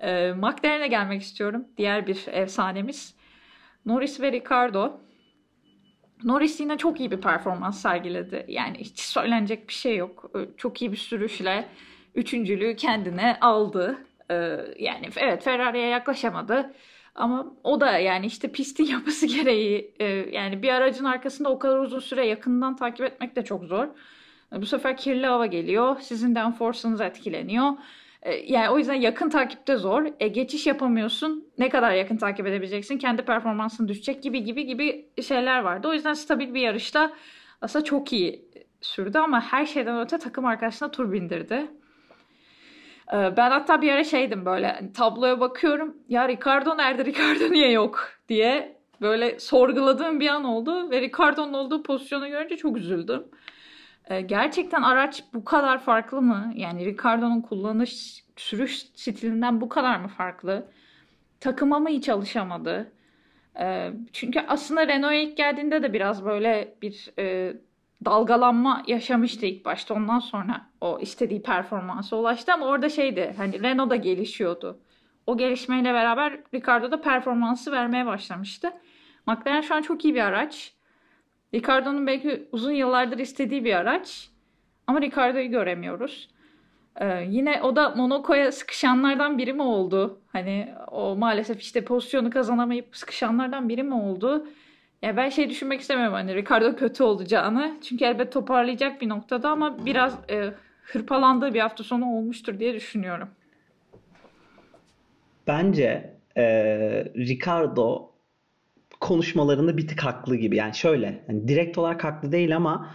E, McLaren'e gelmek istiyorum. Diğer bir efsanemiz. Norris ve Ricardo. Norris yine çok iyi bir performans sergiledi. Yani hiç söylenecek bir şey yok. E, çok iyi bir sürüşle üçüncülüğü kendine aldı. E, yani evet Ferrari'ye yaklaşamadı. Ama o da yani işte pistin [LAUGHS] yapısı gereği e, yani bir aracın arkasında o kadar uzun süre yakından takip etmek de çok zor. Bu sefer kirli hava geliyor. Sizin downforce'ınız etkileniyor. E, yani o yüzden yakın takipte zor. E, geçiş yapamıyorsun. Ne kadar yakın takip edebileceksin? Kendi performansın düşecek gibi gibi gibi şeyler vardı. O yüzden stabil bir yarışta aslında çok iyi sürdü ama her şeyden öte takım arkadaşına tur bindirdi. E, ben hatta bir ara şeydim böyle tabloya bakıyorum. Ya Ricardo nerede? Ricardo niye yok diye böyle sorguladığım bir an oldu ve Ricardo'nun olduğu pozisyonu görünce çok üzüldüm. Ee, gerçekten araç bu kadar farklı mı? Yani Ricardo'nun kullanış, sürüş stilinden bu kadar mı farklı? Takıma mı hiç alışamadı? Ee, çünkü aslında Renault'a ilk geldiğinde de biraz böyle bir e, dalgalanma yaşamıştı ilk başta. Ondan sonra o istediği performansa ulaştı ama orada şeydi hani Renault da gelişiyordu. O gelişmeyle beraber Ricardo da performansı vermeye başlamıştı. McLaren şu an çok iyi bir araç. Ricardo'nun belki uzun yıllardır istediği bir araç. Ama Ricardo'yu göremiyoruz. Ee, yine o da Monaco'ya sıkışanlardan biri mi oldu? Hani o maalesef işte pozisyonu kazanamayıp sıkışanlardan biri mi oldu? Ya ben şey düşünmek istemiyorum hani Ricardo kötü olacağını. Çünkü elbet toparlayacak bir noktada ama biraz e, hırpalandığı bir hafta sonu olmuştur diye düşünüyorum. Bence e, Ricardo konuşmalarında bir tık haklı gibi. Yani şöyle, hani direkt olarak haklı değil ama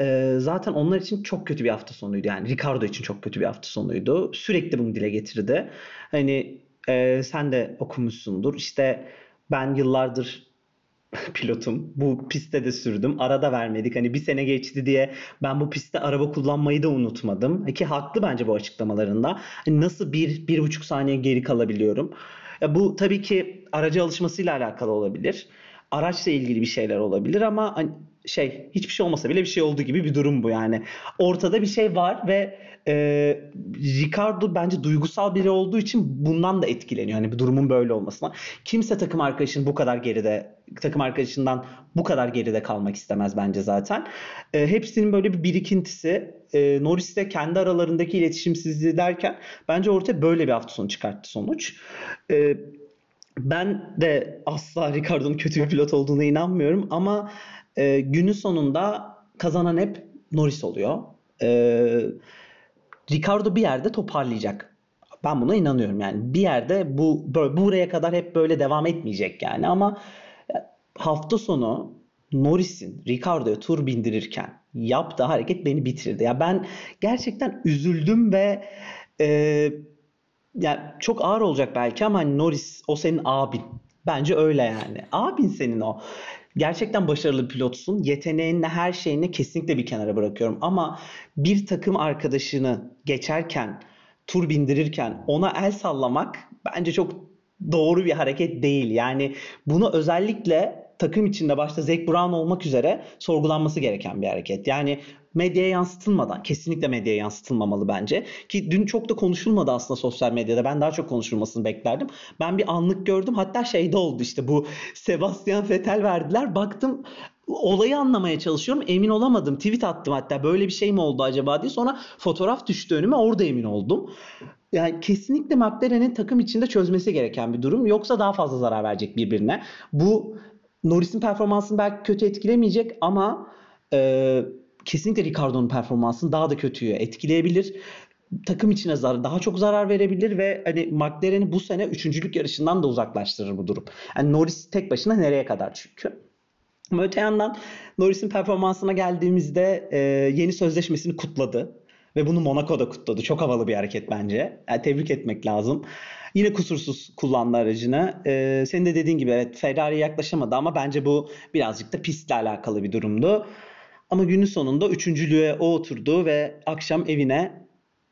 e, zaten onlar için çok kötü bir hafta sonuydu. Yani Ricardo için çok kötü bir hafta sonuydu. Sürekli bunu dile getirdi. Hani e, sen de okumuşsundur. İşte ben yıllardır [LAUGHS] pilotum. Bu pistte de sürdüm. Arada vermedik. Hani bir sene geçti diye ben bu pistte araba kullanmayı da unutmadım. Ki haklı bence bu açıklamalarında. Hani nasıl bir, bir buçuk saniye geri kalabiliyorum? Ya bu tabii ki araca alışmasıyla alakalı olabilir. Araçla ilgili bir şeyler olabilir ama şey hiçbir şey olmasa bile bir şey olduğu gibi bir durum bu yani. Ortada bir şey var ve e, Ricardo bence duygusal biri olduğu için bundan da etkileniyor. Hani bir durumun böyle olmasına. Kimse takım arkadaşının bu kadar geride takım arkadaşından bu kadar geride kalmak istemez bence zaten. E, hepsinin böyle bir birikintisi e, Norris de kendi aralarındaki iletişimsizliği derken bence ortaya böyle bir hafta sonu çıkarttı sonuç. E, ben de asla Ricardo'nun kötü bir pilot olduğuna inanmıyorum ama e, günün sonunda kazanan hep Norris oluyor. E, Ricardo bir yerde toparlayacak. Ben buna inanıyorum yani. Bir yerde bu böyle, buraya kadar hep böyle devam etmeyecek yani ama hafta sonu Norris'in Ricardo'ya tur bindirirken yaptığı hareket beni bitirdi. Ya ben gerçekten üzüldüm ve e, yani çok ağır olacak belki ama hani Norris o senin abin. Bence öyle yani. Abin senin o. Gerçekten başarılı pilotsun. Yeteneğinle her şeyini kesinlikle bir kenara bırakıyorum. Ama bir takım arkadaşını geçerken, tur bindirirken ona el sallamak bence çok doğru bir hareket değil. Yani bunu özellikle takım içinde başta Zac Brown olmak üzere sorgulanması gereken bir hareket. Yani medyaya yansıtılmadan kesinlikle medyaya yansıtılmamalı bence. Ki dün çok da konuşulmadı aslında sosyal medyada. Ben daha çok konuşulmasını beklerdim. Ben bir anlık gördüm. Hatta şeyde oldu işte bu Sebastian Vettel verdiler. Baktım olayı anlamaya çalışıyorum. Emin olamadım. Tweet attım hatta böyle bir şey mi oldu acaba diye. Sonra fotoğraf düştü önüme. Orada emin oldum. Yani kesinlikle McLaren'in takım içinde çözmesi gereken bir durum. Yoksa daha fazla zarar verecek birbirine. Bu Norris'in performansını belki kötü etkilemeyecek ama e, kesinlikle Ricardo'nun performansını daha da kötüye etkileyebilir. Takım içine zarar, daha çok zarar verebilir ve hani McLaren'i bu sene üçüncülük yarışından da uzaklaştırır bu durum. Yani Norris tek başına nereye kadar çünkü. Ama öte yandan Norris'in performansına geldiğimizde e, yeni sözleşmesini kutladı. Ve bunu Monaco'da kutladı. Çok havalı bir hareket bence. Yani tebrik etmek lazım. Yine kusursuz kullandı aracını. Ee, senin de dediğin gibi evet Ferrari yaklaşamadı ama bence bu birazcık da pistle alakalı bir durumdu. Ama günün sonunda üçüncülüğe o oturdu ve akşam evine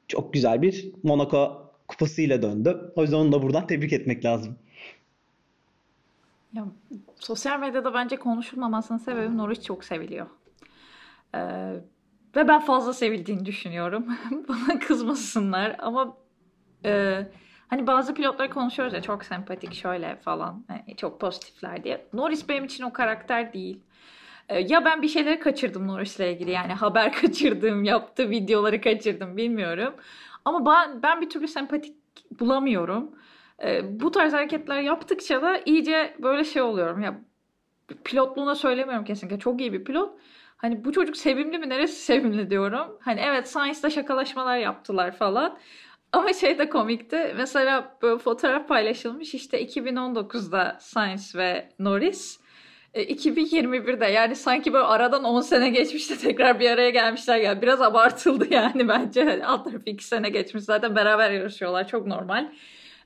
çok güzel bir Monaco kupasıyla döndü. O yüzden onu da buradan tebrik etmek lazım. Ya, sosyal medyada bence konuşulmamasının sebebi Norris çok seviliyor. Ee, ve ben fazla sevildiğini düşünüyorum. [LAUGHS] Bana kızmasınlar ama e, hani bazı pilotları konuşuyoruz ya çok sempatik şöyle falan hani çok pozitifler diye. Norris benim için o karakter değil. Ee, ya ben bir şeyleri kaçırdım Norris'le ilgili yani haber [LAUGHS] kaçırdım, yaptığı videoları kaçırdım bilmiyorum. Ama ben, ben bir türlü sempatik bulamıyorum. Ee, bu tarz hareketler yaptıkça da iyice böyle şey oluyorum. Ya pilotluğuna söylemiyorum kesinlikle. Çok iyi bir pilot. Hani bu çocuk sevimli mi? Neresi sevimli diyorum. Hani evet Science'da şakalaşmalar yaptılar falan. Ama şey de komikti. Mesela böyle fotoğraf paylaşılmış. İşte 2019'da Science ve Norris. 2021'de e, yani sanki böyle aradan 10 sene geçmiş de [LAUGHS] tekrar bir araya gelmişler. Yani biraz abartıldı [LAUGHS] yani bence. Hani alt tarafı 2 sene geçmiş zaten beraber yarışıyorlar. Çok normal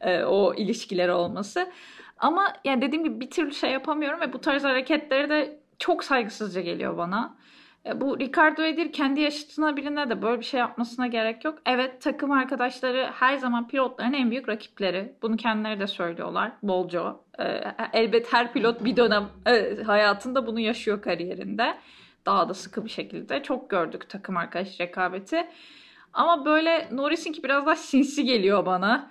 e, o ilişkileri olması. Ama yani dediğim gibi bir türlü şey yapamıyorum ve bu tarz hareketleri de çok saygısızca geliyor bana. E, bu Ricardo Edir kendi yaşıtına birine de böyle bir şey yapmasına gerek yok. Evet takım arkadaşları her zaman pilotların en büyük rakipleri. Bunu kendileri de söylüyorlar bolca. E, elbet her pilot bir dönem e, hayatında bunu yaşıyor kariyerinde. Daha da sıkı bir şekilde. Çok gördük takım arkadaş rekabeti. Ama böyle Norris'inki biraz daha sinsi geliyor bana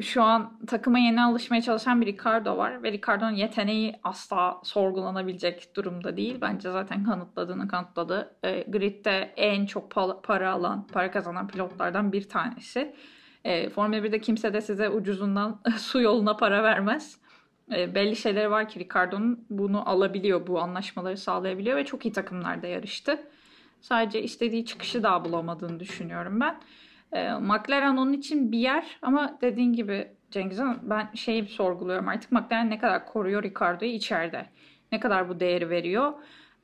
şu an takıma yeni alışmaya çalışan bir Ricardo var ve Ricardo'nun yeteneği asla sorgulanabilecek durumda değil. Bence zaten kanıtladığını kanıtladı. E, grid'de en çok para alan, para kazanan pilotlardan bir tanesi. E, Formula 1'de kimse de size ucuzundan [LAUGHS] su yoluna para vermez. E, belli şeyleri var ki Ricardo'nun bunu alabiliyor, bu anlaşmaları sağlayabiliyor ve çok iyi takımlarda yarıştı. Sadece istediği çıkışı daha bulamadığını düşünüyorum ben. E, McLaren onun için bir yer ama dediğin gibi Cengiz Han ben şeyi sorguluyorum artık McLaren ne kadar koruyor Ricardo'yu içeride. Ne kadar bu değeri veriyor.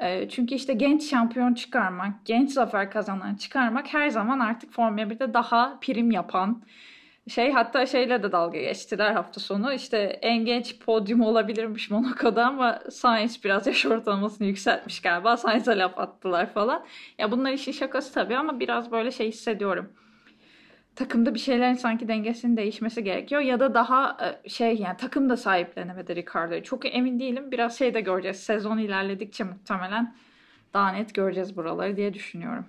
E, çünkü işte genç şampiyon çıkarmak, genç zafer kazanan çıkarmak her zaman artık Formula 1'de daha prim yapan şey hatta şeyle de dalga geçtiler hafta sonu. İşte en genç podyum olabilirmiş Monaco'da ama Sainz biraz yaş ortalamasını yükseltmiş galiba. Sainz'e laf attılar falan. Ya bunlar işin şakası tabii ama biraz böyle şey hissediyorum takımda bir şeylerin sanki dengesinin değişmesi gerekiyor ya da daha e, şey yani takım da sahiplenemedi Ricardo'yu. Çok emin değilim. Biraz şey de göreceğiz. Sezon ilerledikçe muhtemelen daha net göreceğiz buraları diye düşünüyorum.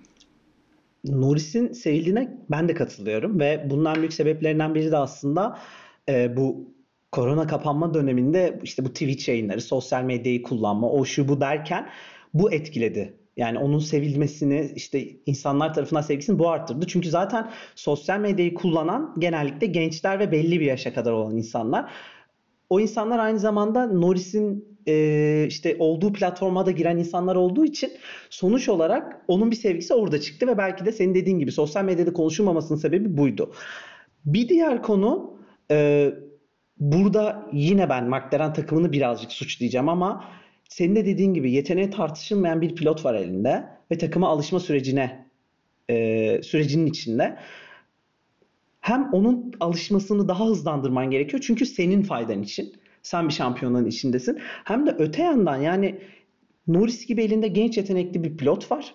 Norris'in sevildiğine ben de katılıyorum ve bundan büyük sebeplerinden biri de aslında e, bu korona kapanma döneminde işte bu Twitch yayınları, sosyal medyayı kullanma, o şu bu derken bu etkiledi yani onun sevilmesini işte insanlar tarafından sevgisini bu arttırdı. Çünkü zaten sosyal medyayı kullanan genellikle gençler ve belli bir yaşa kadar olan insanlar. O insanlar aynı zamanda Norris'in e, işte olduğu platforma da giren insanlar olduğu için sonuç olarak onun bir sevgisi orada çıktı ve belki de senin dediğin gibi sosyal medyada konuşulmamasının sebebi buydu. Bir diğer konu e, burada yine ben McLaren takımını birazcık suçlayacağım ama senin de dediğin gibi yeteneği tartışılmayan bir pilot var elinde ve takıma alışma sürecine e, sürecinin içinde. Hem onun alışmasını daha hızlandırman gerekiyor çünkü senin faydan için. Sen bir şampiyonların içindesin. Hem de öte yandan yani Norris gibi elinde genç yetenekli bir pilot var.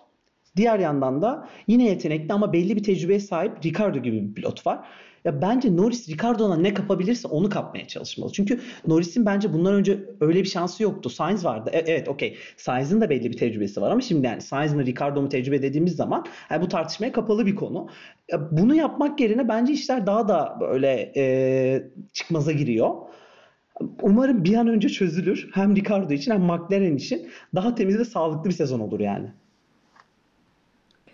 Diğer yandan da yine yetenekli ama belli bir tecrübeye sahip Ricardo gibi bir pilot var. Ya bence Norris Ricardo'na ne kapabilirse onu kapmaya çalışmalı. Çünkü Norris'in bence bundan önce öyle bir şansı yoktu. Sainz vardı. E, evet okey. Sainz'in de belli bir tecrübesi var ama şimdi yani Sainz mi Ricardo mu tecrübe dediğimiz zaman yani bu tartışmaya kapalı bir konu. Ya bunu yapmak yerine bence işler daha da böyle e, çıkmaza giriyor. Umarım bir an önce çözülür. Hem Ricardo için hem McLaren için daha temiz ve sağlıklı bir sezon olur yani.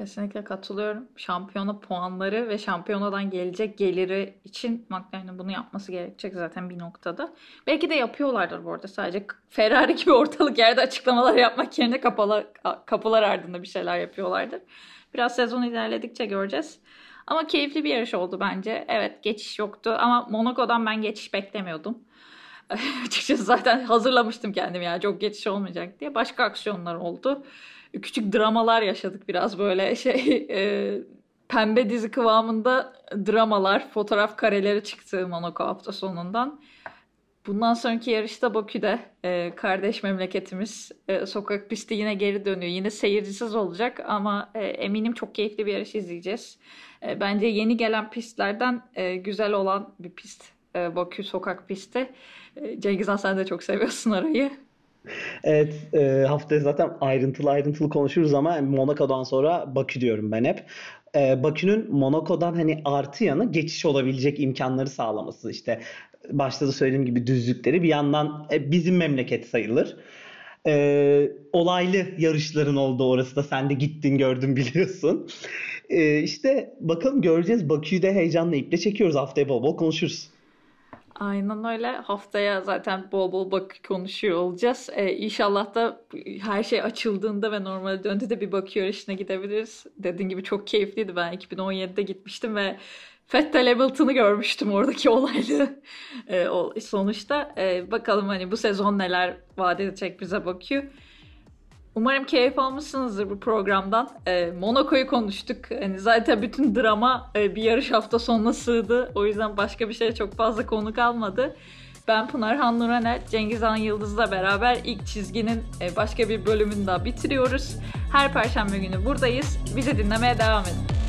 Kesinlikle katılıyorum. Şampiyona puanları ve şampiyonadan gelecek geliri için McLaren'in bunu yapması gerekecek zaten bir noktada. Belki de yapıyorlardır bu arada. Sadece Ferrari gibi ortalık yerde açıklamalar yapmak yerine kapalı, kapılar ardında bir şeyler yapıyorlardır. Biraz sezon ilerledikçe göreceğiz. Ama keyifli bir yarış oldu bence. Evet geçiş yoktu ama Monaco'dan ben geçiş beklemiyordum. [LAUGHS] Açıkçası zaten hazırlamıştım kendimi ya çok geçiş olmayacak diye. Başka aksiyonlar oldu küçük dramalar yaşadık biraz böyle [LAUGHS] şey e, pembe dizi kıvamında dramalar, fotoğraf kareleri çıktı Monaco hafta sonundan. Bundan sonraki yarışta Bakü'de e, kardeş memleketimiz e, sokak pisti yine geri dönüyor. Yine seyircisiz olacak ama e, eminim çok keyifli bir yarış izleyeceğiz. E, bence yeni gelen pistlerden e, güzel olan bir pist e, Bakü sokak pisti. E, Cengiz sen de çok seviyorsun orayı. Evet, e, haftaya zaten ayrıntılı ayrıntılı konuşuruz ama Monaco'dan sonra Bakü diyorum ben hep. E, Bakü'nün Monaco'dan hani artı yanı geçiş olabilecek imkanları sağlaması. İşte başta da söylediğim gibi düzlükleri bir yandan e, bizim memleket sayılır. E, olaylı yarışların olduğu orası da sen de gittin gördün biliyorsun. E, işte bakalım göreceğiz. Bakü'yü de heyecanla iple çekiyoruz. Haftaya bol bol konuşuruz. Aynen öyle. Haftaya zaten bol bol Bakü konuşuyor olacağız. Ee, inşallah da her şey açıldığında ve normale döndüğünde bir Bakü yarışına gidebiliriz. Dediğim gibi çok keyifliydi. Ben 2017'de gitmiştim ve Fettel Hamilton'ı görmüştüm oradaki [LAUGHS] olaylı e, sonuçta. E, bakalım hani bu sezon neler vaat edecek bize Bakü. Umarım keyif almışsınızdır bu programdan. E, Monaco'yu konuştuk. Hani zaten bütün drama e, bir yarış hafta sonuna sığdı. O yüzden başka bir şeye çok fazla konu kalmadı. Ben Pınar Han Nuraner, Cengiz Han Yıldız'la beraber ilk çizginin e, başka bir bölümünü daha bitiriyoruz. Her perşembe günü buradayız. Bizi dinlemeye devam edin.